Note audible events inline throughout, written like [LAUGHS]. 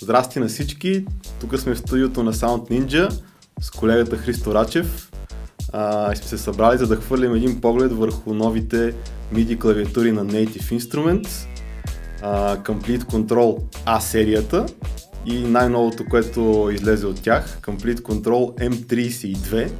Здрасти на всички, тук сме в студиото на Sound Ninja с колегата Христо Рачев. А, и сме се събрали за да хвърлим един поглед върху новите MIDI клавиатури на Native Instruments, а, Complete Control A серията и най-новото, което излезе от тях, Complete Control M32,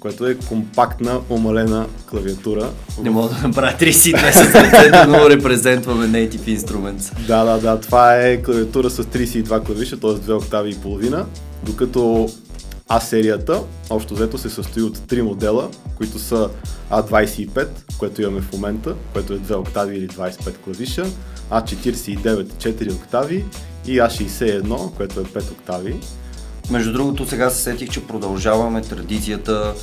което е компактна, омалена клавиатура. Не мога да направя 32 с но репрезентваме Native Instruments. Да, да, да, това е клавиатура с 32 клавиша, т.е. 2 октави и половина, докато А серията, общо взето, се състои от 3 модела, които са А25, което имаме в момента, което е 2 октави или 25 клавиша, А49 4 октави и А61, което е 5 октави. Между другото, сега се сетих, че продължаваме традицията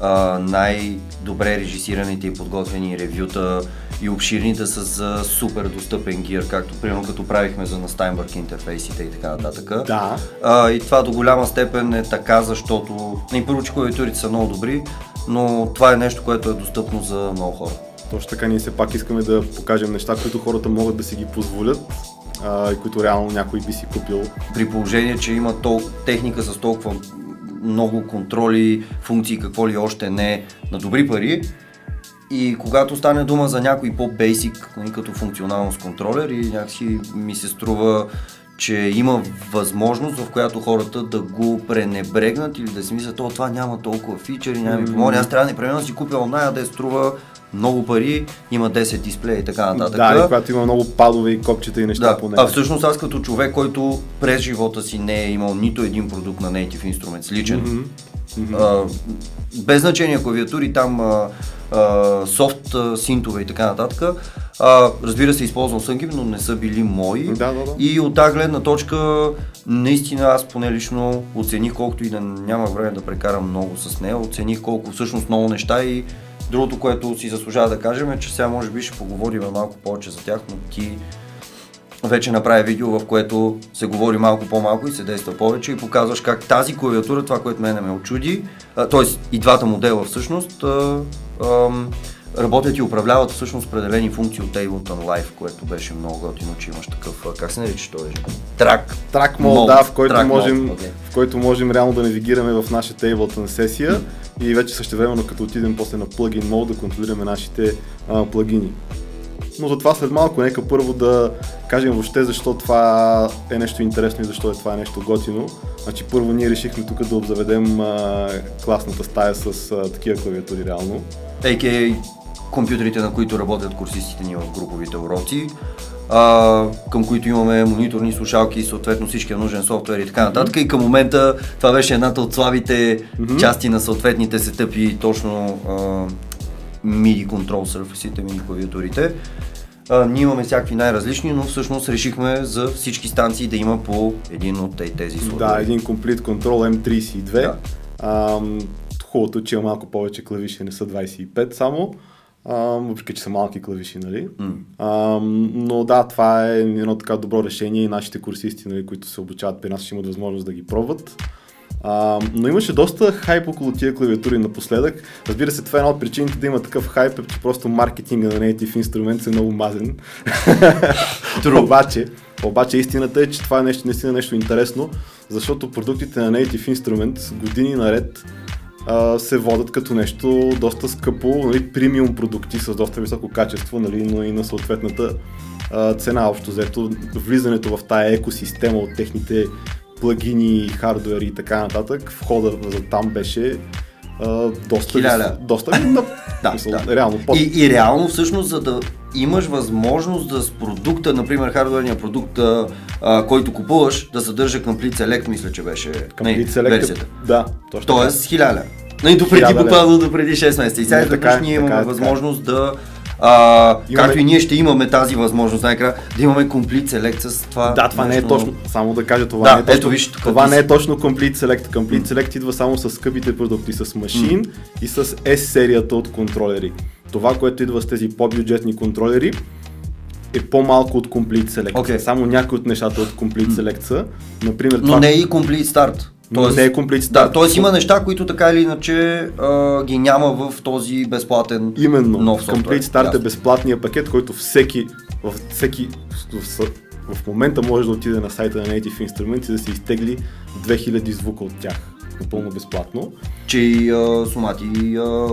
а, най-добре режисираните и подготвени ревюта и обширните с за супер достъпен гир, както примерно като правихме за на Steinberg интерфейсите и така нататък. Да. А, и това до голяма степен е така, защото и първо, че клавиатурите са много добри, но това е нещо, което е достъпно за много хора. Точно така, ние все пак искаме да покажем неща, които хората могат да си ги позволят а, които реално някой би си купил. При положение, че има тол- техника с толкова много контроли, функции, какво ли още не на добри пари. И когато стане дума за някой по-бейсик, нали, като функционалност контролер и някакси ми се струва, че има възможност, в която хората да го пренебрегнат или да си мислят, това няма толкова фичери, няма ми помогне, аз трябва непременно да си купя оная, да струва много пари, има 10 дисплея и така нататък. Да, и когато има много падове и копчета и неща да, по него. А всъщност аз като човек, който през живота си не е имал нито един продукт на Native Instruments личен, mm-hmm. Mm-hmm. А, без значение клавиатури, там а, а, софт а, синтове и така нататък, а, разбира се, използвам сънки, но не са били мои. Да, да, да. И от тази гледна точка, наистина аз поне лично оцених колкото и да нямах време да прекарам много с нея, оцених колко всъщност много неща и Другото, което си заслужава да кажем е, че сега може би ще поговорим малко повече за тях, но ти вече направи видео, в което се говори малко по-малко и се действа повече и показваш как тази клавиатура, това, което мене ме очуди, т.е. и двата модела всъщност, а, а, работят и управляват всъщност определени функции от Ableton Live, което беше много готино, че имаш такъв, как се нарича той? Трак. Трак мод, да, в който, можем, okay. в който можем реално да навигираме в нашата Ableton сесия mm. и вече същевременно като отидем после на плагин мод да контролираме нашите а, плагини. Но за това след малко нека първо да кажем въобще защо това е нещо интересно и защо е това е нещо готино. Значи първо ние решихме тук да обзаведем а, класната стая с а, такива клавиатури реално. AKA компютрите, на които работят курсистите ни в груповите уроци, а, към които имаме мониторни слушалки съответно всички е нужен софтуер и така нататък. Mm-hmm. И към момента това беше едната от слабите mm-hmm. части на съответните сетъпи, точно а, MIDI Control Surface-ите, MIDI клавиатурите. А, ние имаме всякакви най-различни, но всъщност решихме за всички станции да има по един от тези слоеве. Да, един Complete Control M32. Да. А, хубавото, че има малко повече клавиши, не са 25 само въпреки че са малки клавиши, нали? Mm. А, но да, това е едно така добро решение и нашите курсисти, нали, които се обучават при нас, ще имат възможност да ги пробват. А, но имаше доста хайп около тия клавиатури напоследък. Разбира се, това е една от причините да има такъв хайп, е, че просто маркетинга на Native Instruments е много мазен. [LAUGHS] обаче, обаче истината е, че това е нещо, наистина нещо интересно, защото продуктите на Native Instruments години наред се водят като нещо доста скъпо, нали, премиум продукти с доста високо качество, нали, но и на съответната а, цена. Общо взето, влизането в тая екосистема от техните плагини, хардвери и така нататък, входа за там беше а, доста... Хиляда. Доста... [LAUGHS] да, да. Реално. Под... И, и реално всъщност, за да имаш възможност да с продукта, например хардверния продукт, а, който купуваш, да съдържа Complete Select, мисля, че беше Complete Select, версията. Да, точно Тоест, хиляда. Но до преди буквално до преди 6 месеца. И сега е, ние имаме е, възможност да а, имаме... Както и ние ще имаме тази възможност най-края да имаме Complete Select с това. Да, това нещо... не е точно. Само да кажа, това, да, не, е точно, ето, виж, това не е точно Complete Select. Complete Select идва само с скъпите продукти, с Machine mm. и с S серията от контролери. Това, което идва с тези по-бюджетни контролери, е по-малко от Complete Select. Okay. Само някои от нещата от Complete Select са. Например, Но това... не е и Complete Start. Тоест, не е комплит Да, т.е. има неща, които така или иначе а, ги няма в този безплатен Именно, нов софтуер. Complete Start е безплатният пакет, който всеки, в, всеки в, в, момента може да отиде на сайта на Native Instruments и да се изтегли 2000 звука от тях. Напълно безплатно. Че и а, Сомати а,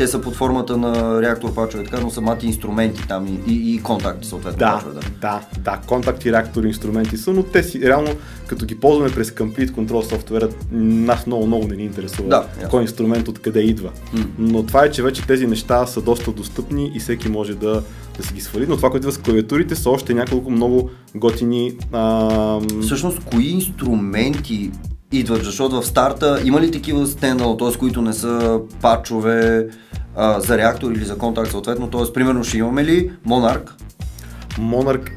те са под формата на реактор пачове, така, но самите инструменти там и, и, и контакти съответно. Да, пачове, да, да, да, контакти, реактори, инструменти са, но те си реално, като ги ползваме през Complete Control софтуера, нас много, много не ни интересува Да, кой инструмент откъде идва. М. Но това е, че вече тези неща са доста достъпни и всеки може да, да си ги свали. Но това, което идва с клавиатурите, са още няколко много готини ам, Всъщност, кои инструменти идват, защото в старта има ли такива стендал, т.е. които не са пачове а, за реактор или за контакт съответно, т.е. примерно ще имаме ли Monarch Monarch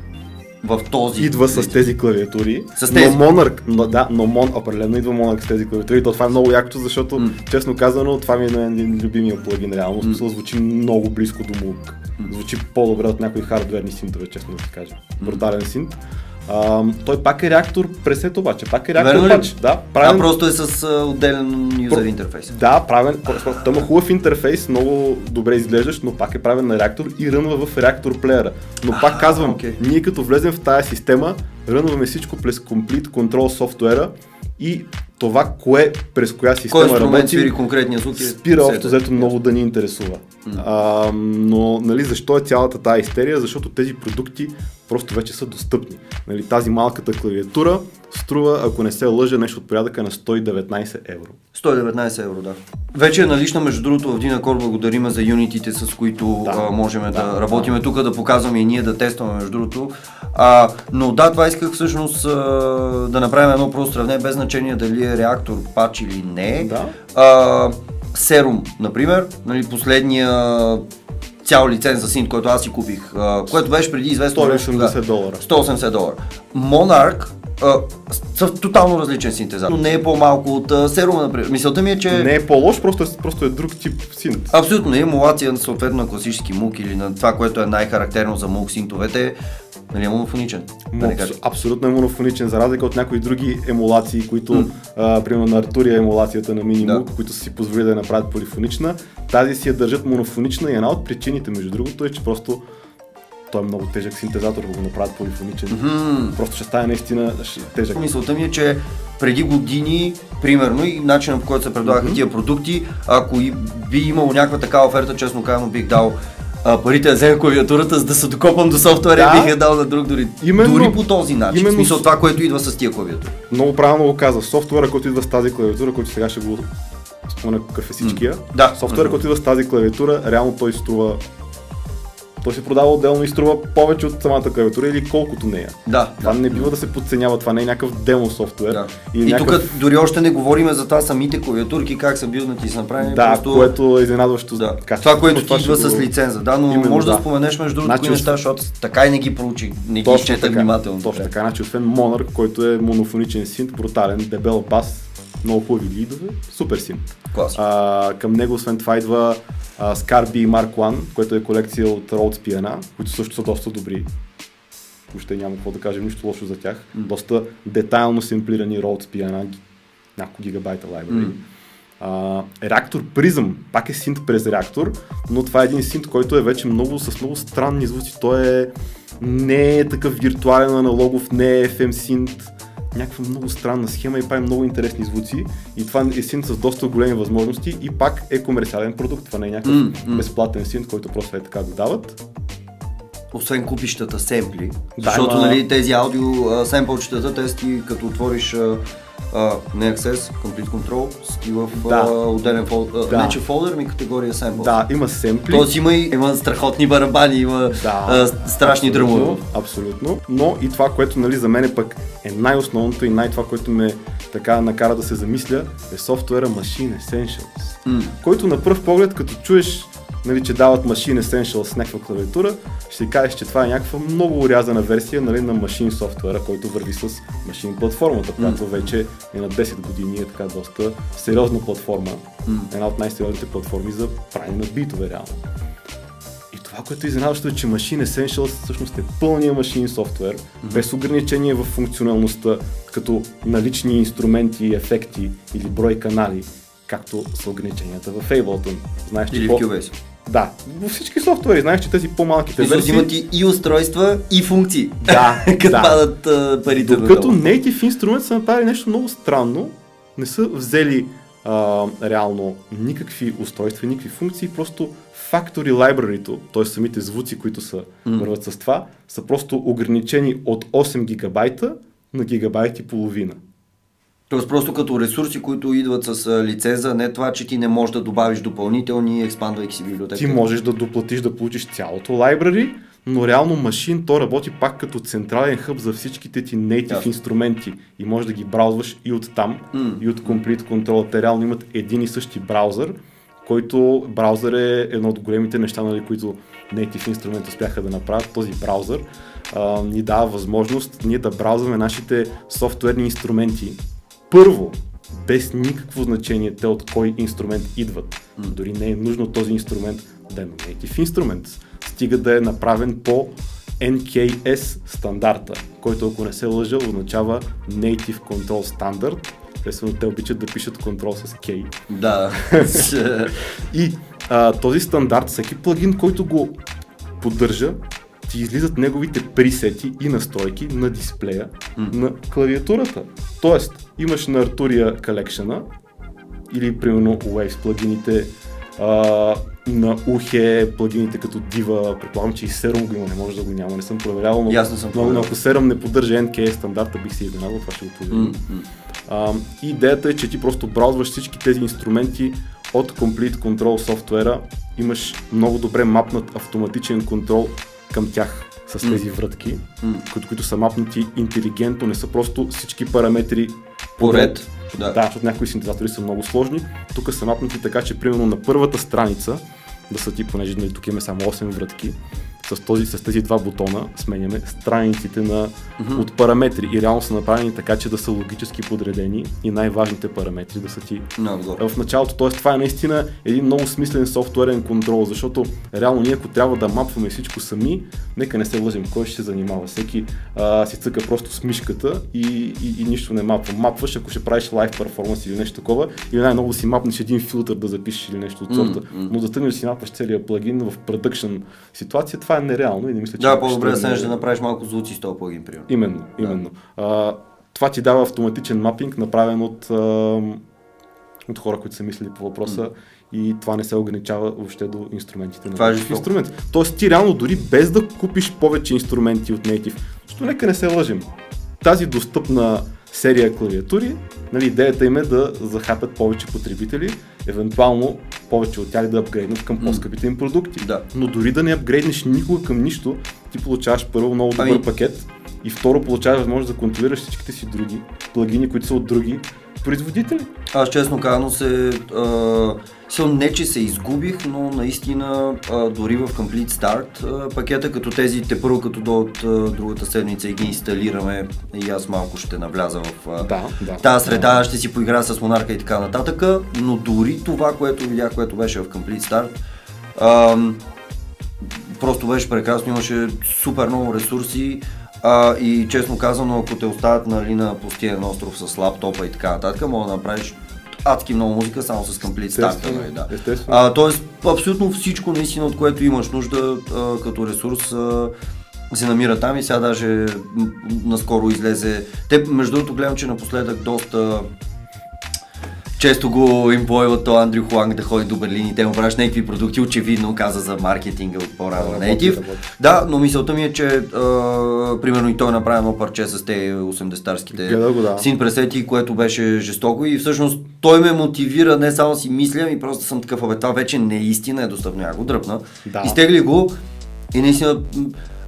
в този идва с тези клавиатури. С тези? Но Monarch, но, да, но Mon, определено идва Monarch с тези клавиатури. То това е много якото, защото, М. честно казано, това ми е един любимия плагин реално. М. смисъл звучи много близко до Moog. Звучи по-добре от някои хардверни синтове, честно да ти кажа. Брутален синт. А, той пак е реактор пресет обаче, пак е реактор Верно пач. Да, А, правен, просто е с а, отделен юзер интерфейс. да, правен, той има хубав интерфейс, много добре изглеждащ, но пак е правен на реактор и рънва в реактор плеера. Но пак казвам, окей. ние като влезем в тая система, рънваме всичко през Complete Control софтуера и това, кое през коя Кой система инструмент работи, свири конкретния звук е спира сета. общо взето много да ни интересува. А, но нали, защо е цялата тази истерия? Защото тези продукти просто вече са достъпни. Нали, тази малката клавиатура струва, ако не се лъжа, нещо от порядъка на 119 евро. 119 евро, да. Вече е налична, между другото, в Динакор благодариме за юнитите, с които Да. а, можем да, Да, работиме тук, да показваме и ние да тестваме, между другото. А, но да, това исках всъщност а, да направим едно просто сравнение, без значение дали е реактор, пач или не. Да. А, Serum, например, нали, последния цял лиценз за синт, който аз си купих, а, което беше преди известно време. 180 долара. 180 долара. Monarch а, са тотално различен синтезатор. Но не е по-малко от а, Serum, например. Мисълта ми е, че... Не е по-лош, просто е, просто е друг тип синт. Абсолютно не е емулация съответно на класически мук или на това, което е най-характерно за мук синтовете, нали е монофоничен. Да Абс- кажа. абсолютно е монофоничен, за разлика от някои други емулации, които, а, примерно на Артурия емулацията на Minimoog, Да. които са си позволили да я направят полифонична, тази си я държат монофонична и една от причините, между другото, е, че просто той е много тежък синтезатор, да го направят полифоничен. Мгм. Просто ще стане наистина тежък. Мисълта ми е, че преди години, примерно, и начинът по който се предлагаха тия продукти, ако и би имало някаква такава оферта, честно казано, бих дал а, парите да взема клавиатурата, за да се докопам до софтуера Да. и бих я дал на друг дори. Именно- дори по този начин. именно в смисъл това, което идва с тия клавиатури. Много правилно го каза. Софтуера, който идва с тази клавиатура, който сега ще го спомена какъв е всичкия. Да. Софтуера, който идва с тази клавиатура, реално той струва той се продава отделно и струва повече от самата клавиатура или колкото нея. Да. Това да. не бива да се подценява, това не е някакъв демо софтуер. Да. Или И някакъв... тук дори още не говорим за това самите клавиатурки, как са билнати и са направени. Да, просто... което е изненадващо. Да. качество. Това, което ти идва с лиценза, да, но Именно, може да, да. споменеш между другото Значи, неща, защото така и не ги проучих, не ги изчета внимателно. Точно така, значи освен Monarch, който е монофоничен синт, брутален, дебел бас, много хубави лидове, супер синт. Клас. А, към него освен това идва а, Scarby Mark One, което е колекция от Rhodes Piana, които също са доста добри. Въобще няма какво да кажем, нищо лошо за тях. Доста детайлно семплирани Rhodes Piana, ги- няколко гигабайта library. М. А, реактор Prism, пак е синт през реактор, но това е един синт, който е вече много с много странни звуци. Той е не е такъв виртуален аналогов, не е FM синт, някаква много странна схема и прави много интересни звуци. И това е синт с доста големи възможности и пак е комерциален продукт. Това не е някакъв м. безплатен синт, който просто е така го дават. Освен купищата семпли, Да, защото има- нали, тези аудио семпълчетата, те си ти като отвориш а, не Access, Complete Control, ти в Да. а, отделен фолдър, Да. не че фолдър, ми категория семпл. Да, има семпли. Тоест има, и, има страхотни барабани, има Да, а, страшни дръмове. Абсолютно. Но и това, което нали, за мен пък е най-основното и най-това, което ме така накара да се замисля, е софтуера Machine Essentials. М. Който на пръв поглед, като чуеш нали, че дават Machine Essentials с някаква клавиатура, ще кажеш, че това е някаква много урязана версия нали, на Machine софтуера, който върви с Machine платформата, която вече е на 10 години е така доста сериозна платформа. М. Една от най-сериозните платформи за правене на битове реално. И това, което е изненадващо е, че Machine Essentials всъщност е пълния машин софтуер, mm-hmm. без ограничение в функционалността, като налични инструменти, ефекти или брой канали, както са ограниченията в Ableton. Знаеш, или в Cubase. Да, във всички софтуери, знаеш, че тези по-малките версии... имат и, и устройства, и функции. Да, [LAUGHS] Като да. падат uh, парите Докато Native Instruments са направили нещо много странно, не са взели а, реално никакви устройства, никакви функции, просто Factory Library, т.е. самите звуци, които са mm. върват с това, са просто ограничени от 8 гигабайта на гигабайт и половина. Тоест просто като ресурси, които идват с лиценза, не това, че ти не можеш да добавиш допълнителни, експандвайки си библиотека. Ти можеш да доплатиш да получиш цялото library, но реално машин то работи пак като централен хъб за всичките ти native yeah. инструменти и можеш да ги браузваш и от там, mm. и от Complete Control. Те реално имат един и същи браузър, който браузър е едно от големите неща, нали, които native инструменти успяха да направят. Този браузър а, ни дава възможност ние да браузваме нашите софтуерни инструменти първо, без никакво значение те от кой инструмент идват. Дори не е нужно този инструмент да е native инструмент. Стига да е направен по NKS стандарта, който ако не се лъжа означава Native Control Standard. Естествено, те обичат да пишат контрол с K. Да. [LAUGHS] и а, този стандарт, всеки плагин, който го поддържа, ти излизат неговите присети и настройки на дисплея mm. на клавиатурата. Тоест, имаш на Arturia Collection или примерно Waves плагините, а, на Ухе, плагините като Diva, предполагам, че и Serum го има, не може да го няма, не съм проверявал, но, Ясно съм но, но ако Serum не поддържа NKS стандарта, бих се изненадал, това ще го проверим. Mm-hmm. идеята е, че ти просто браузваш всички тези инструменти от Complete Control софтуера, имаш много добре мапнат автоматичен контрол към тях с тези вратки, които, които са мапнати интелигентно, не са просто всички параметри поред. Да. да, защото някои синтезатори са много сложни. Тук са мапнати така, че примерно на първата страница да са ти, понеже нали, тук имаме само 8 вратки, с, този, с тези два бутона сменяме страниците на, mm-hmm. от параметри и реално са направени така, че да са логически подредени и най-важните параметри да са ти no, в началото. Тоест това е наистина един много смислен софтуерен контрол, защото реално ние ако трябва да мапваме всичко сами, нека не се лъжим, кой ще се занимава. Всеки а, си цъка просто с мишката и, и, и нищо не мапва. Мапваш, ако ще правиш лайв перформанс или нещо такова, или най-много да си мапнеш един филтър да запишеш или нещо от сорта. Mm-hmm. Но да тръгнеш си мапваш целият плагин в продъкшн ситуация, това е нереално и не мисля, че... Да, по-добре да седнеш да направиш малко звуци с този плагин, примерно. Именно, именно. Да. А, това ти дава автоматичен мапинг, направен от, а, от хора, които са мислили по въпроса mm. и това не се ограничава въобще до инструментите това на е инструмент. Тоест ти реално дори без да купиш повече инструменти от Native, защото нека не се лъжим, тази достъпна серия клавиатури, нали, идеята им е да захапят повече потребители, евентуално повече от тях да апгрейднат към по-скъпите им продукти. Да. Но дори да не апгрейднеш никога към нищо, ти получаваш първо много добър ами... пакет и второ получаваш възможност да контролираш всичките си други плагини, които са от други производители. Аз честно казано се, а, се не че се изгубих, но наистина а, дори в Complete Start а, пакета като тези те първо като до от другата седмица и ги инсталираме и аз малко ще навляза в а, да, да, тази среда, да. ще си поиграя с Монарка и така нататък, но дори това, което видях, което беше в Complete Start, а, просто беше прекрасно, имаше супер много ресурси, а, и честно казано, ако те оставят нали, на пустиен остров с лаптопа и така нататък, мога да направиш адски много музика само с Complete Start. Нали, да. А, тоест, абсолютно всичко, наистина, от което имаш нужда а, като ресурс, а, се намира там и сега даже наскоро излезе. Те, между другото, гледам, че напоследък доста често го имплойва то Андрю Хуанг да ходи до Берлин и те му правиш някакви продукти, очевидно каза за маркетинга от по-рано Native. Да, но мисълта ми е, че а, примерно и той направи едно парче с те 80-тарските да. син пресети, което беше жестоко и всъщност той ме мотивира не само си мисля, и просто съм такъв, абе, това вече не е истина, е достъпно, я го дръпна. Да. Изтегли го и наистина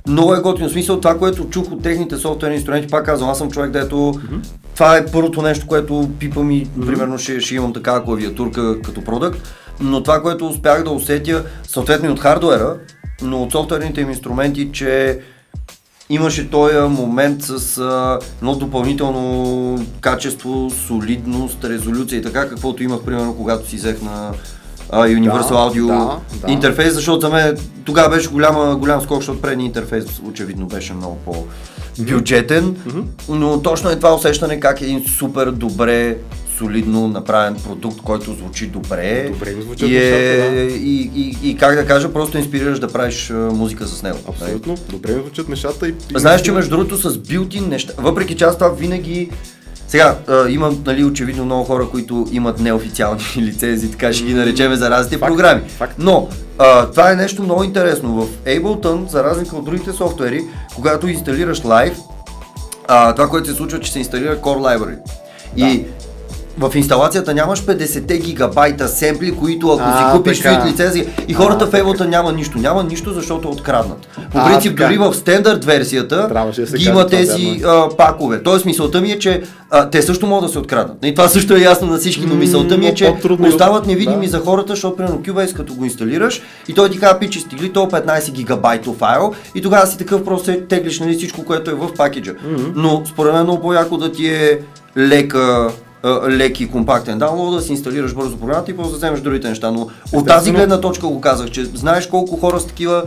много е готино. Смисъл това, което чух от техните софтуерни инструменти, пак казвам, аз съм човек, дето mm-hmm. това е първото нещо, което пипам и mm-hmm. примерно ще, ще имам такава клавиатурка като продукт. Но това, което успях да усетя, съответно и от хардуера, но от софтуерните им инструменти, че имаше този момент с а, едно допълнително качество, солидност, резолюция и така, каквото имах примерно когато си взех на а, Universal Да, Audio да, да. интерфейс, защото за мен тогава беше голяма, голям скок, защото предния интерфейс очевидно беше много по-бюджетен, но точно е това усещане как е един супер добре солидно направен продукт, който звучи добре. Добре го звучат и, е, нещата, да. и, и, и, как да кажа, просто инспирираш да правиш музика с него. Абсолютно, добре ми звучат нещата и... Знаеш, че между другото с билтин неща, въпреки че аз това винаги сега, а, има нали, очевидно много хора, които имат неофициални [LAUGHS] лицензии, така ще ги наречем за разните Факт, програми. факт. Но а, това е нещо много интересно. В Ableton, за разлика от другите софтуери, когато инсталираш Live, а, това, което се случва, че се инсталира Core Library. И в инсталацията нямаш 50 гигабайта семпли, които ако А, си купиш така. лицензия и хората А, в Ableton няма нищо. Няма нищо, защото е откраднат. По А, принцип, така. дори в стандарт версията Трябваше да се ги има тези а, пакове. Тоест мисълта ми е, че а, те също могат да се откраднат. И това също е ясно на всички, но мисълта ми е, че е. остават невидими Да. за хората, защото примерно Cubase като го инсталираш и той ти казва, пичи, стигли то 15 гигабайтов файл и тогава си такъв просто се теглиш нали, всичко, което е в пакеджа. Но според мен е много по-яко да ти е лека а, лек и компактен даунлоад, да си инсталираш бързо програмата и после да вземеш другите неща. Но от тази гледна точка го казах, че знаеш колко хора с такива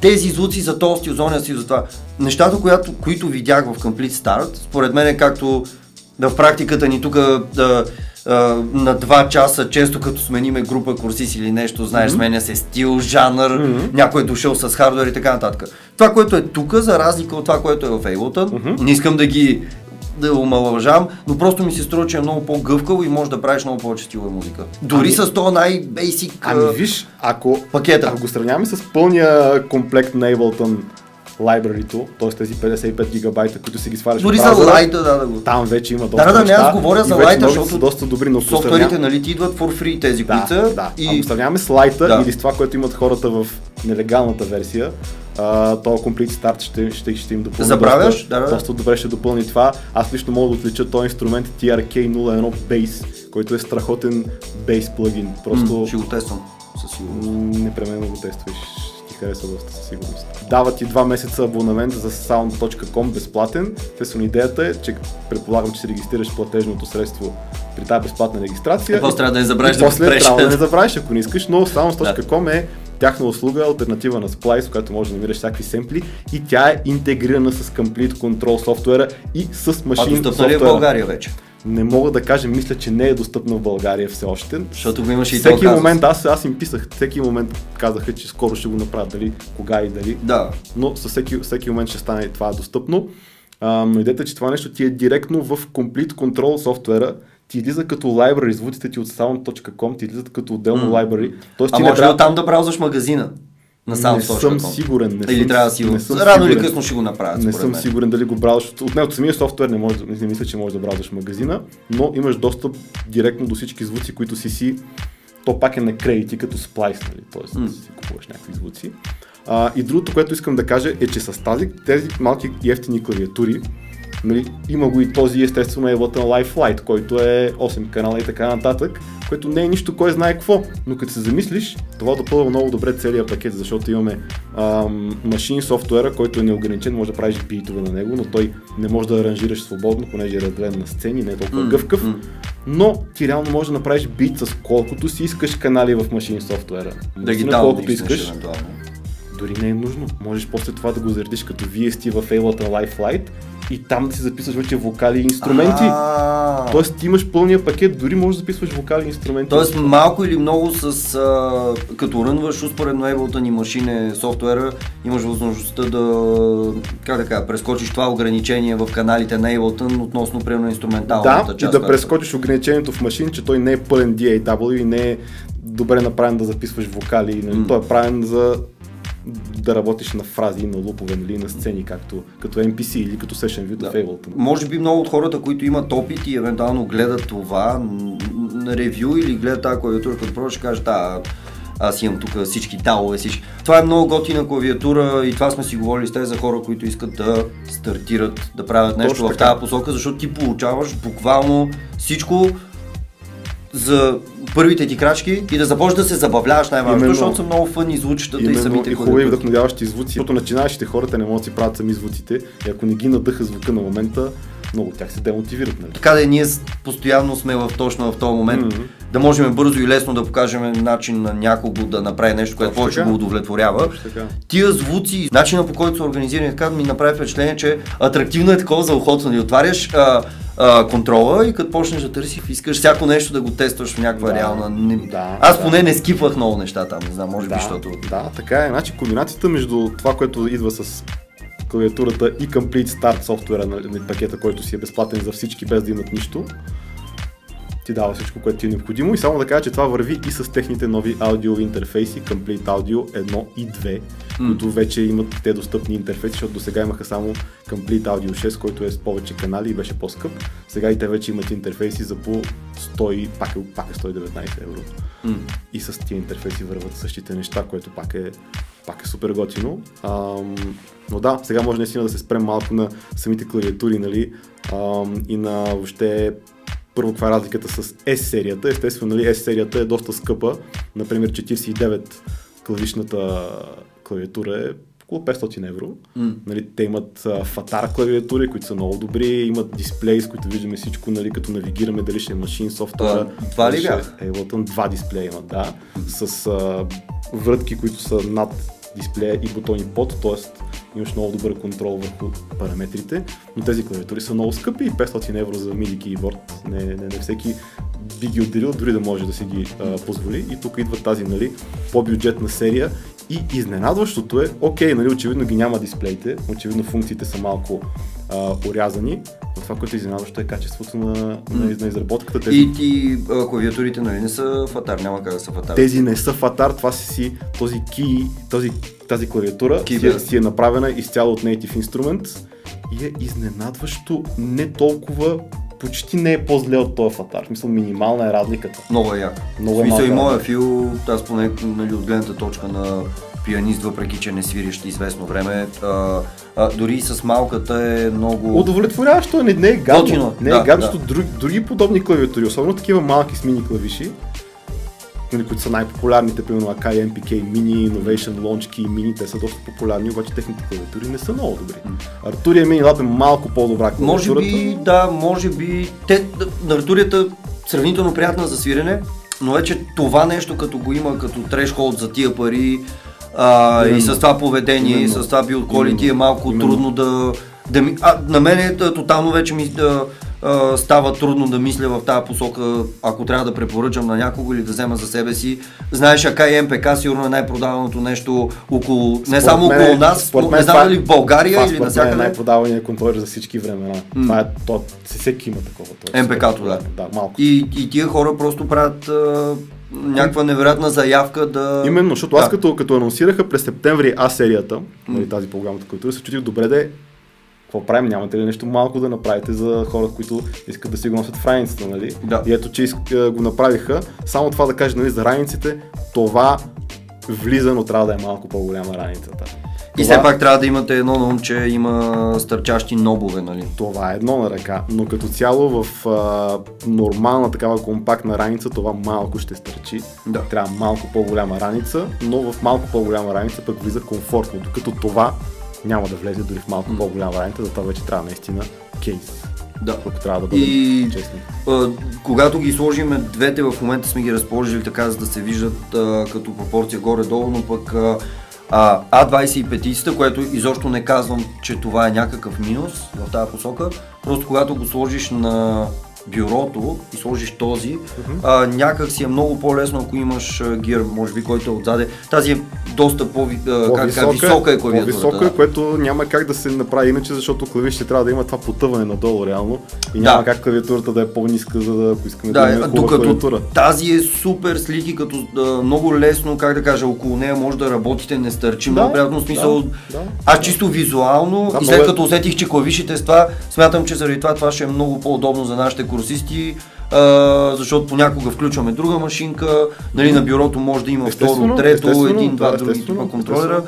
тези звуци за толсти, озония си, за това. Нещата, която, които видях в Complete Start, според мен е както да в практиката ни тук да, а, на два часа, често като смениме група курсис или нещо, знаеш, сменя се стил, жанр, някой е дошъл с хардвер и така нататък. Това, което е тук, за разлика от това, което е в Ableton, не искам да ги да омалъжавам, но просто ми се струва, че е много по-гъвкаво и може да правиш много повече стилова музика. Дори Ами- с този най-бейсик Ами виж, ако, пакета. ако го сравняваме с пълния комплект на Ableton library т.е. тези 55 гигабайта, които си ги сваляш Дори за лайта, да, да го. там вече има доста Да, да, да, не, аз говоря за лайта, защото са доста добри, но Софтуерите, нали, ти идват for free тези, които Да, са. да. И... Ако сравняваме с лайта Да. или с това, което имат хората в нелегалната версия, а, то Complete Start ще, ще, ще им допълни Забравяш? доста, Да, да. доста добре ще допълни това. Аз лично мога да отлича този инструмент TRK01 Bass, който е страхотен бейс плагин. Просто М, ще го тествам със сигурност. непременно го тестваш. Ще ти хареса доста със сигурност. Дават ти два месеца абонамент за sound.com безплатен. Естествено идеята е, че предполагам, че си регистрираш платежното средство при тази безплатна регистрация. После трябва да не забравиш да после трябва да не забравиш, ако не искаш, но sounds.com е тяхна услуга, альтернатива на Splice, в която може да намираш всякакви семпли и тя е интегрирана с Complete Control софтуера и с А Machine достъпна ли е в софтуера. България вече? Не мога да кажа, мисля, че не е достъпна в България все още. Защото го имаше и всеки този момент, аз, аз им писах, всеки момент казаха, че скоро ще го направят, дали, кога и дали. Да. Но със всеки, всеки момент ще стане това достъпно. А, но идеята е, че това нещо ти е директно в Complete Control софтуера, ти излиза като library, звуците ти от sound.com ти излизат като отделно М. library. Тоест А ти не може ли трябва... оттам да браузваш магазина? На не съм сигурен. Не Или съм, трябва да си го... не Рано или късно ще го направят, Не съм мен. сигурен дали го бразваш. От, него самия софтуер не, може, не мисля, че можеш да бразваш магазина, но имаш достъп директно до всички звуци, които си си то пак е на кредити като сплайс, нали? М. да си купуваш някакви звуци. А, и другото, което искам да кажа е, че с тази, тези малки и ефтини клавиатури, нали, има го и този естествено Ableton Live Lite, който е 8 канала и така нататък, което не е нищо кой знае какво, но като се замислиш, това допълва много добре целият пакет, защото имаме ам, машин софтуера, който е неограничен, може да правиш битове на него, но той не може да аранжираш свободно, понеже е разделен на сцени, не е толкова М, гъвкав, но ти реално можеш да направиш бит с колкото си искаш канали в машин софтуера. Да ги колкото искаш. Дори не е нужно. Можеш после това да го заредиш като VST в Ableton Live Lite и там да си записваш вече вокали и инструменти. А, Тоест ти имаш пълния пакет, дори можеш да записваш вокали и инструменти. Тоест малко или много с, а, като рънваш успоредно Ableton и машине софтуера, имаш възможността да, как да кажа, прескочиш това ограничение в каналите на Ableton относно примерно инструменталната да, част. и да прескочиш ограничението в машин, че той не е пълен DAW и не е добре направен да записваш вокали. Нали? Той е правен за да работиш на фрази, на лупове, нали, на сцени, както като NPC или като session вид Да. в Ableton. Може би много от хората, които имат опит и евентуално гледат това на ревю или гледат тази клавиатура, като пробваш, ще кажат, да, аз имам тук всички талове, всички. Това е много готина клавиатура и това сме си говорили с тези за хора, които искат да стартират, да правят нещо Точно в тази посока, защото ти получаваш буквално всичко за първите ти крачки и да започнеш да се забавляваш най-важно, защото са много звучетата и Именно самите и хубави и вдъхновяващи звуци. Защото начинаещите хората не могат да си правят сами звуците и ако не ги надъха звука на момента, много от тях се демотивират. Нали? Така да е, ние постоянно сме в точно в този момент mm-hmm. да можем бързо и лесно да покажем начин на някого да направи нещо, което повече го удовлетворява. Тия звуци, начина по който са организирани така ми направи впечатление, че атрактивно е такова за ухото. Нали? Отваряш а, а, контрола и като почнеш да търсиш, искаш всяко нещо да го тестваш в някаква да, реална. Не... Да, Аз поне да. не скипвах много неща там, не знам, може да, би, защото. Да, така е. Значи комбинацията между това, което идва с клавиатурата и Complete Start софтуера на, на пакета, който си е безплатен за всички, без да имат нищо, ти дава всичко, което ти е необходимо. И само да кажа, че това върви и с техните нови аудио интерфейси, Complete Audio 1 и 2, mm. които вече имат те достъпни интерфейси, защото до сега имаха само Complete Audio 6, който е с повече канали и беше по-скъп. Сега и те вече имат интерфейси за по 100, пак е, пак е 119 евро. Mm. И с тия интерфейси върват същите неща, което пак е, пак е супер готино. Ам, но да, сега може наистина да се спрем малко на самите клавиатури, нали, ам, и на въобще първо това е разликата с S-серията. Естествено, нали, S-серията е доста скъпа. Например, 49 клавишната клавиатура е около 500 евро. Mm. Нали, те имат uh, фатар клавиатури, които са много добри, имат дисплеи, с които виждаме всичко, нали, като навигираме дали ще е машин софтуера. Това ли бях? Е, Ableton два дисплея имат, да, с uh, врътки, които са над дисплея и бутони под, т.е. имаш много добър контрол върху параметрите, но тези клавиатури са много скъпи и 500 евро за MIDI keyboard не, не, не всеки би ги отделил, дори да може да си ги а, позволи. И тук идва тази нали, по-бюджетна серия и изненадващото е, окей, нали, очевидно ги няма дисплеите, очевидно функциите са малко а, урязани, но това, което е изненадващо е качеството на, mm. на, на изработката. Тези... И ти клавиатурите нали не са фатар, няма как да са фатар. Тези не са фатар, това си си този ки, този, тази клавиатура си, е, си е направена изцяло от Native Instruments и е изненадващо не толкова почти не е по-зле от този фатар. Смисъл, минимална е разликата. Много е яко. Много е и моя фил, аз поне нали, от гледната точка на пианист, въпреки че не свириш известно време, а, а, дори и с малката е много... Удовлетворяващо, не, не е гадно. Не е да, гадно, да. Други, други подобни клавиатури, особено такива малки с мини клавиши, нали, които са най-популярните, примерно Akai MPK Mini, Innovation Launch Key Mini, те са доста популярни, обаче техните клавиатури не са много добри. Arturia Mini е малко по-добра клавиатурата. Може би, да, може би, те, на Arturia сравнително приятна за свирене, но вече това нещо, като го има като трешхолд за тия пари а, и с това поведение, Именно. и с това билколити е малко Именно. трудно да... да ми, а, на мен е тотално вече ми да, а, става трудно да мисля в тази посока, ако трябва да препоръчам на някого или да взема за себе си. Знаеш, АК и МПК сигурно е най-продаваното нещо около, не според само мен, около нас, според мен, не знам дали в България това, или навсякъде. Това е най-продавания контролер за всички времена. Mm. Това е, то, всеки има такова. МПК-то, да. да малко. И, и тия хора просто правят а, някаква невероятна заявка да... Именно, защото да. аз като, като анонсираха през септември А серията, mm. нали, тази програмата, която се чутих добре да е какво правим, нямате ли нещо малко да направите за хората, които искат да си го носят в раницата, нали? Да. И ето, че го направиха. Само това да кажа, нали, за раниците, това влиза, но трябва да е малко по-голяма раницата. И все пак трябва да имате едно на ум, че има стърчащи нобове, нали? Това е едно на ръка, но като цяло в а, нормална такава компактна раница това малко ще стърчи. Да. Трябва малко по-голяма раница, но в малко по-голяма раница пък влиза комфортно, докато това няма да влезе дори в малко mm. по-голяма варианта, за това вече трябва наистина кейс. Да. Ако трябва да бъдем и, честни. А, когато ги сложим двете, в момента сме ги разположили така, за да се виждат а, като пропорция горе-долу, но пък а, а, А25-та, което изобщо не казвам, че това е някакъв минус в тази посока, просто когато го сложиш на бюрото и сложиш този, mm-hmm. а, някак си е много по-лесно, ако имаш гир, може би, който е отзаде. Тази е доста по, как, как, висока е клавиатурата. По-висока, да. което няма как да се направи иначе, защото клавишите трябва да има това потъване надолу реално и няма да. как клавиатурата да е по-ниска, за да ако искаме да, да имаме хубава клавиатура. Тази е супер слики, като да, много лесно, как да кажа, около нея може да работите, не стърчи, да, много приятно смисъл. Да, да, Аз чисто визуално да, и след е- като усетих, че клавишите с това, смятам, че заради това това ще е много по-удобно за нашите курсисти, а, защото понякога включваме друга машинка, нали, на бюрото може да има второ, трето, един, два, други типа контролера.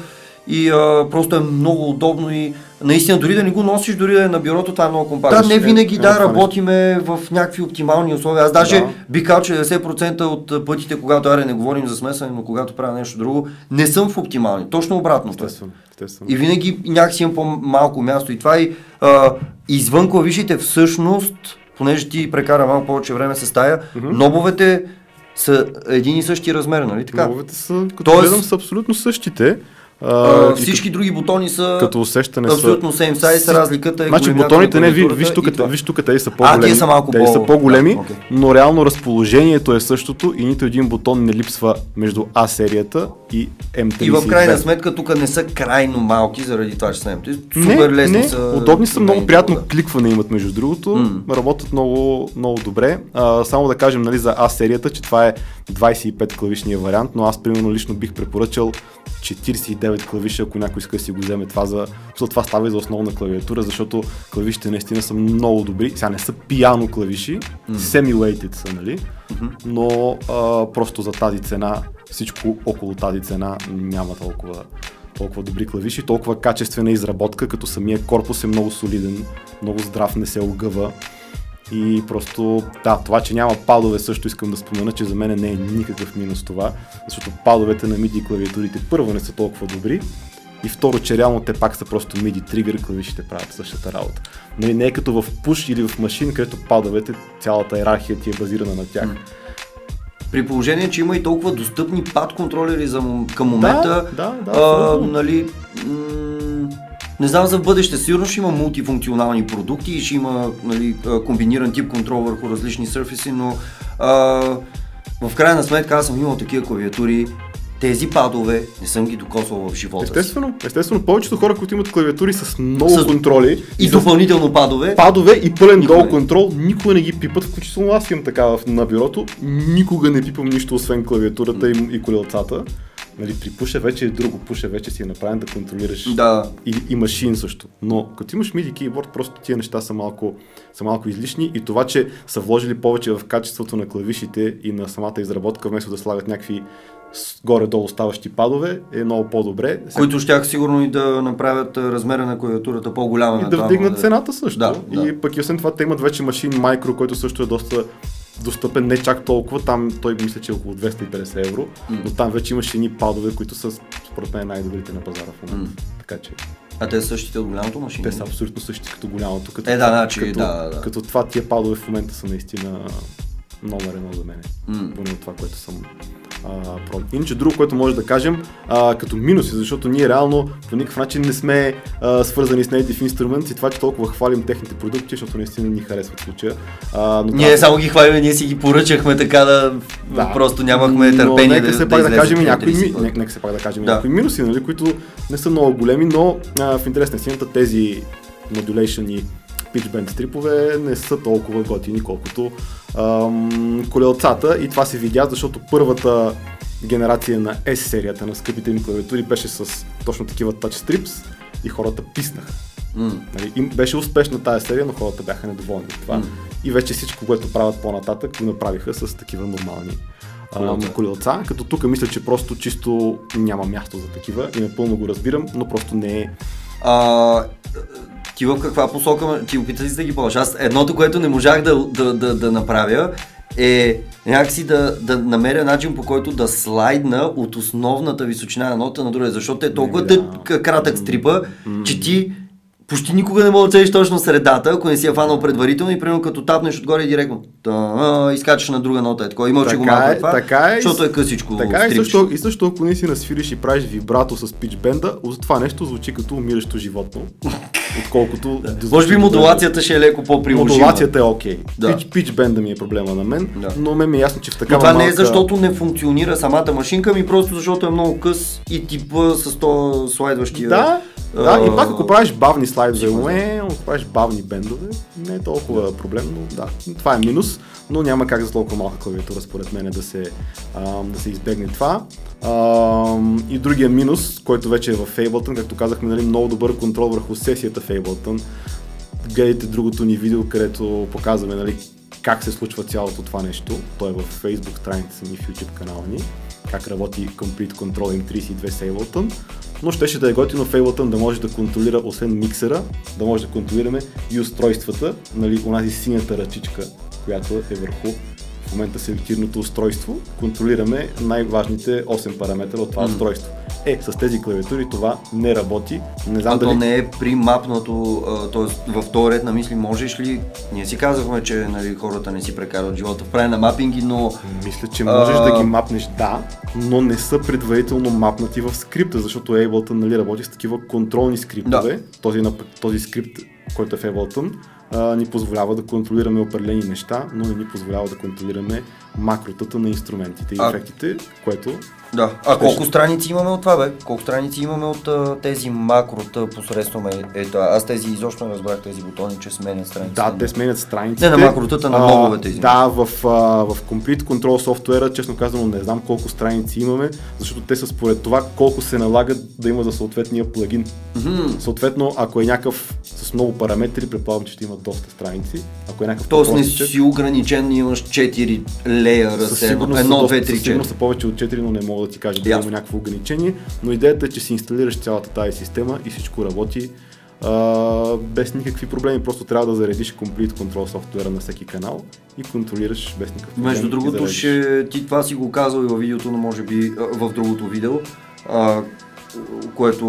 и а, просто е много удобно и наистина дори да не го носиш, дори да е на бюрото, това е много компактно. Да, не винаги е, да е, работиме в някакви оптимални условия. Аз даже да. би казал, че 90% от пътите, когато аре не говорим за смесване, но когато правя нещо друго, не съм в оптимални. Точно обратното. Естествено, естествено. И винаги някакси имам по-малко място. И това и а, извън клавишите всъщност, понеже ти прекара малко повече време с тая, mm-hmm. нобовете са един и същи размер, нали така? Нобовете са, като Тоест... гледам, са абсолютно същите. А, всички други бутони са като усещане абсолютно same size, разликата е Значи бутоните не, виж тук, виж тук, те са по-големи. А, са малко те по... са по-големи, да, okay. но реално разположението е същото и нито един бутон не липсва между А серията и М32. И в крайна сметка тук не са крайно малки заради това, че са М32. Супер не, лесно не, са. Удобни са, много приятно да. кликване имат между другото, mm. работят много, много добре. А, само да кажем нали, за А серията, че това е 25 клавишния вариант, но аз примерно лично бих препоръчал 49 клавиша, ако някой иска да си го вземе това за... Това става и за основна клавиатура, защото клавишите наистина са много добри. Сега не са пиано клавиши, mm. semi-weighted са, нали? Mm-hmm. Но а, просто за тази цена, всичко около тази цена няма толкова толкова добри клавиши, толкова качествена изработка, като самия корпус е много солиден, много здрав, не се огъва. И просто, да, това, че няма падове също искам да спомена, че за мен не е никакъв минус това, защото падовете на MIDI клавиатурите първо не са толкова добри и второ, че реално те пак са просто MIDI тригър, клавишите правят същата работа. Но и не е като в push или в машин, където падовете, цялата иерархия ти е базирана на тях. При положение, че има и толкова достъпни пад контролери за, към момента, да, да, да, а, нали, м- не знам за бъдеще, сигурно ще има мултифункционални продукти и ще има нали, комбиниран тип контрол върху различни сърфиси, но а, в крайна сметка аз съм имал такива клавиатури, тези падове не съм ги докосвал в живота Естествено, естествено, повечето хора, които имат клавиатури с много с... контроли и, и допълнително падове. Падове и пълен долу контрол, никога не ги пипат, включително аз имам така на бюрото, никога не пипам нищо освен клавиатурата и, и колелцата. Нали, при пуша вече е друго, пуша вече си е направен да контролираш да. И, и машин също. Но като имаш MIDI кейборд, просто тия неща са малко, са малко излишни и това, че са вложили повече в качеството на клавишите и на самата изработка, вместо да слагат някакви горе-долу ставащи падове, е много по-добре. Които щях сигурно и да направят размера на клавиатурата по-голяма. И да вдигнат цената също. Да, и да. пък и освен това те имат вече машин Micro, който също е доста достъпен не чак толкова, там той мисля, че е около 250 евро, mm. но там вече имаше едни падове, които са според мен най-добрите на пазара в момента. Mm. Така че. А те са същите от голямото машина? Те са абсолютно същите като голямото. Като, е, да, значи, като, да, да. като това тия падове в момента са наистина номер едно за мен. Mm. Поне от това, което съм а, Иначе друго, което може да кажем а, като минуси, защото ние реално по никакъв начин не сме а, свързани с Native Instruments и това, че толкова хвалим техните продукти, защото наистина ни харесват случая. А, но ние да, само ги хвалим, ние си ги поръчахме така да, да просто нямахме търпение нека да, се да, пак да, кажем някои, ми, нека, нека се пак да кажем да. някои минуси, нали, които не са много големи, но а, в интерес на сината тези modulation и питчбенд стрипове не са толкова готини, колкото ам, колелцата и това се видя, защото първата генерация на S серията на скъпите им клавиатури беше с точно такива touch strips и хората писнаха. Mm. Нали, им беше успешна тази серия, но хората бяха недоволни от това. Mm. И вече всичко, което правят по-нататък, го направиха с такива нормални колелца. колелца. Като тук мисля, че просто чисто няма място за такива и напълно го разбирам, но просто не е. А, ти в каква посока ти опита си да ги ползваш? Аз едното, което не можах да, да, да, да направя е някакси да, да намеря начин по който да слайдна от основната височина на нота на друга, защото е толкова да. кратък стрипа, че ти почти никога не мога да целиш точно средата, ако не си я фанал предварително и примерно като тапнеш отгоре директно та, изкачаш на друга нота. Е такова. Има, че го малко е, това, така е, защото е късичко. Така е, също, и също ако не си насвириш и правиш вибрато с питчбенда, това нещо звучи като умиращо животно. [LAUGHS] Отколкото. да. Може би модулацията ще е леко по-приложима. Модулацията е окей. Okay. Да. Пич, питчбенда ми е проблема на мен, да. но ме ми е ясно, че в такава. Но това малка... не е защото не функционира самата машинка, ми просто защото е много къс и типа с то слайдващия. Да, да, и пак ако правиш бавни слайдове, ако правиш бавни бендове, не е толкова проблем, но да, това е минус, но няма как за толкова малка клавиатура според мен да се, а, да се избегне това. А, и другия минус, който вече е в Ableton, както казахме, нали, много добър контрол върху сесията в Ableton. Гледайте другото ни видео, където показваме нали, как се случва цялото това нещо. То е в Facebook страницата ни, в YouTube канала ни как работи Complete Control M32 с Ableton. Но щеше да е готино Ableton да може да контролира освен миксера, да може да контролираме и устройствата, нали, онази синята ръчичка, която е върху в момента селектирното устройство, контролираме най-важните 8 параметра от това mm. устройство. Е, с тези клавиатури това не работи. Не знам а дали... то не е примапнато, т.е. в този ред на мисли можеш ли, ние си казахме, че нали, хората не си прекарват живота в правене на мапинги, но... Мисля, че можеш а... да ги мапнеш, да, но не са предварително мапнати в скрипта, защото Ableton нали, работи с такива контролни скриптове. Да. Този, този скрипт, който е в Ableton, ни позволява да контролираме определени неща, но не ни позволява да контролираме макротата на инструментите и а... ефектите, което да. А Ще колко страници имаме от това, бе? Колко страници имаме от а, тези макрота посредством е, ето, аз тези изобщо не разбрах тези бутони, че сменят страниците. Да, те сменят страниците. Не на макротата, на моговете. Да, в, а, в Complete Control софтуера, честно казано, не знам колко страници имаме, защото те са според това колко се налагат да има за съответния плагин. Mm-hmm. Съответно, ако е някакъв с много параметри, предполагам, че ще има доста страници. Ако е някакъв Тоест не си ограничен, имаш 4 леера, със сигурност, 1, 2, 3, 4. Със са повече от 4, но не мога да ти кажа да има някакво ограничение, но идеята е, че си инсталираш цялата тази система и всичко работи а, без никакви проблеми. Просто трябва да заредиш Complete Control софтуера на всеки канал и контролираш без никакъв проблем. Между другото, ще, ти това си го казал и във видеото, но може би в другото видео. А, което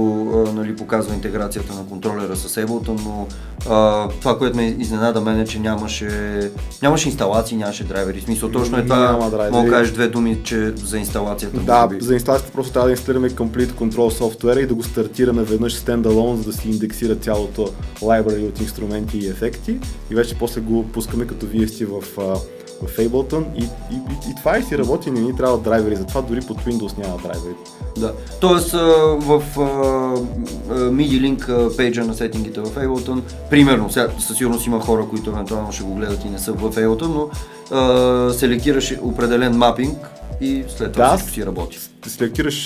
нали, показва интеграцията на контролера с Ableton, но а, това, което ме изненада мен е, че нямаше, нямаше инсталации, нямаше драйвери. В смисъл, точно е това, мога да кажеш две думи, че за инсталацията. Да, би. за инсталацията просто трябва да инсталираме Complete Control софтуера и да го стартираме веднъж стендалон, за да си индексира цялото library от инструменти и ефекти и вече после го пускаме като VST в в Ableton и, и, и, и това и си работи, не ни трябва драйвери, затова дори под Windows няма драйвери. Да, тоест в MIDI Link пейджа на сетингите в Ableton, примерно, сега със сигурност има хора, които евентуално ще го гледат и не са в Ableton, но а, селектираш определен мапинг и след това да, всичко си работи. Селектираш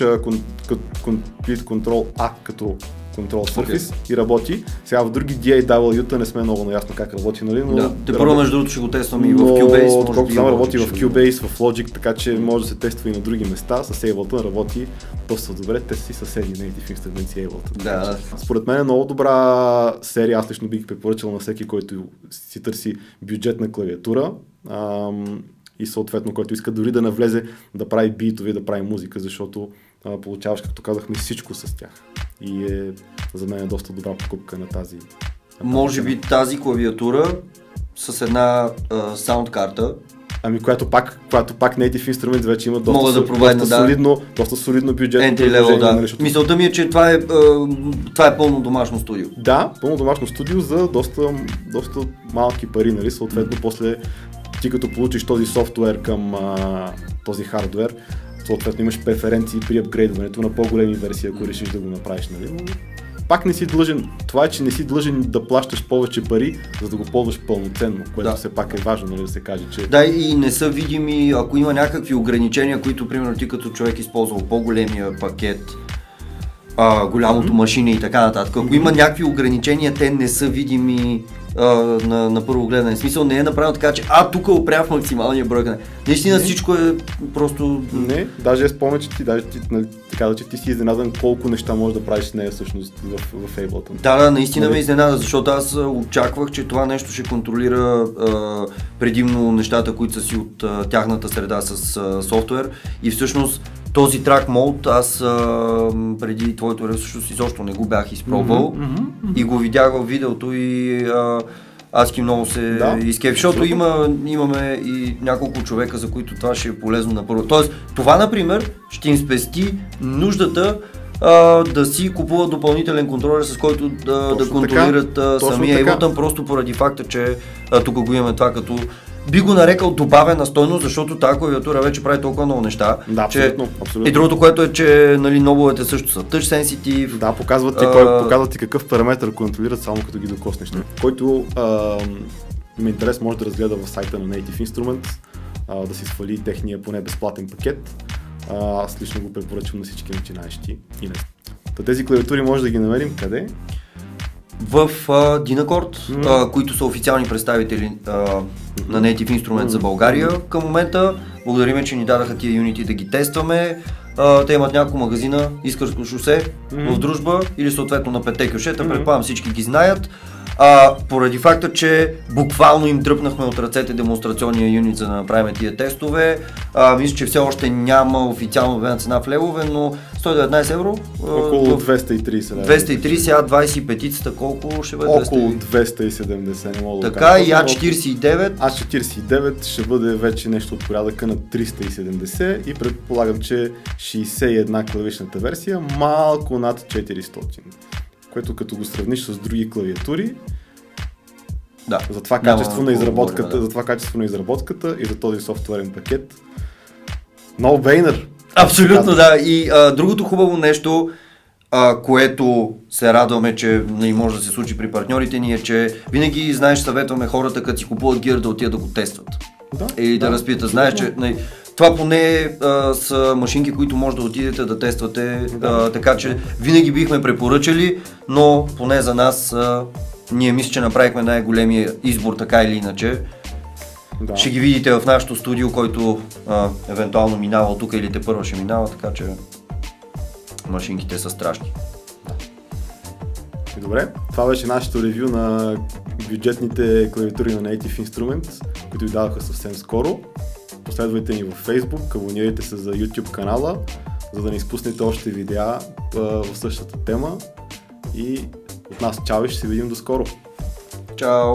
Complete Control A като Control Surface okay. и работи. Сега в други DAW-та не сме много наясно как работи, нали? Но, да, те първо между другото ще го тествам и в Cubase. Отколкото знам работи в Cubase, в Logic, така че може да се тества и на други места. С Ableton работи доста добре. Те си съседи Native Instruments и Ableton. Да. Според мен е много добра серия. Аз лично бих препоръчал на всеки, който си търси бюджетна клавиатура. Ам, и съответно, който иска дори да навлезе да прави битови, да прави музика, защото а, получаваш, както казахме, всичко с тях. И е за мен е доста добра покупка на тази. На Може би тази клавиатура с една а, саунд карта, Ами, която пак, която пак Native Instruments вече има доста, Мога да доста, да. солидно, доста солидно бюджет. Entry да. Нали, Мисълта ми е, че това е, това е пълно домашно студио. Да, пълно домашно студио за доста, доста малки пари, нали? Съответно, после ти като получиш този софтуер към а, този хардвер, съответно имаш преференции при апгрейдването на по-големи версии, ако решиш да го направиш, нали? Но пак не си длъжен. Това е, че не си длъжен да плащаш повече пари, за да го ползваш пълноценно, което да. все пак е важно, нали, да се каже, че... Да, и не са видими, ако има някакви ограничения, които, примерно, ти като човек използвал по-големия пакет, а, голямото mm-hmm. машина и така нататък. Ако mm-hmm. има някакви ограничения, те не са видими а, на, на първо гледане. В смисъл не е направено така, че а тук опря в максималния брой. Наистина не. всичко е просто... Не, даже е спомня, че ти, даже ти, нали, ти каза, че ти си изненадан колко неща можеш да правиш с нея всъщност в, в Ableton. Да, да, наистина нали? ме изненада, защото аз очаквах, че това нещо ще контролира а, предимно нещата, които са си от а, тяхната среда с а, софтуер и всъщност този трак мод аз а, преди твоето ресурс изобщо не го бях изпробвал mm-hmm, mm-hmm. и го видях в видеото и а, аз ки много се да, изкеф, защото има, имаме и няколко човека, за които това ще е полезно на първо. Тоест, това, например, ще им спести нуждата а, да си купуват допълнителен контролер, с който да, да контролират така, самия Ableton, просто поради факта, че а, тук го имаме това като би го нарекал добавена стойност, защото тази клавиатура вече прави толкова много неща. Да, абсолютно. Че... абсолютно. И другото, което е, че нали, нобовете също са touch sensitive. Да, показват ти, а... кой, показват ти какъв параметр контролират само като ги докоснеш. Mm. Който а, има интерес, може да разгледа в сайта на Native Instruments, а, да си свали техния поне безплатен пакет. А, аз лично го препоръчвам на всички начинаещи и не. Та тези клавиатури може да ги намерим къде? В uh, Dinacord, mm. uh, които са официални представители uh, на Native Instruments mm. за България към момента. Благодариме, че ни дадаха тия юнити да ги тестваме. а, те имат няколко магазина, Искърско шосе, mm-hmm. в дружба или съответно на петте кюшета, mm-hmm. предполагам всички ги знаят. А, поради факта, че буквално им дръпнахме от ръцете демонстрационния юнит за да направим тия тестове. А, мисля, че все още няма официално обявена цена в левове, но 119 евро. Около 230 лева. 230, а 25-цата колко ще бъде? Около 270, не мога да Така и А49. А49 ще бъде вече нещо от порядъка на 370 и предполагам, че 61 клавишната версия, малко над 400 което като го сравниш с други клавиатури, да. за това качество на изработката, говорим, да. за това качество на изработката и за този софтуерен пакет. No brainer. Абсолютно, да. И а, другото хубаво нещо, а, което се радваме, че не може да се случи при партньорите ни е, че винаги, знаеш, съветваме хората, като си купуват гир, да отидат да го тестват. Да, и да, да разпитат. Знаеш, че не, това поне а, са машинки, които може да отидете да тествате. А, така че винаги бихме препоръчали, но поне за нас а, ние мисля, че направихме най-големия избор така или иначе. Да. Ще ги видите в нашото студио, който а, евентуално минава тук или те първо ще минава, така че машинките са страшни. Добре, това беше нашето ревю на бюджетните клавиатури на Native Instruments, които ви даваха съвсем скоро. Последвайте ни във Facebook, абонирайте се за YouTube канала, за да не изпуснете още видеа в същата тема. И от нас чао и ще се видим до скоро. Чао!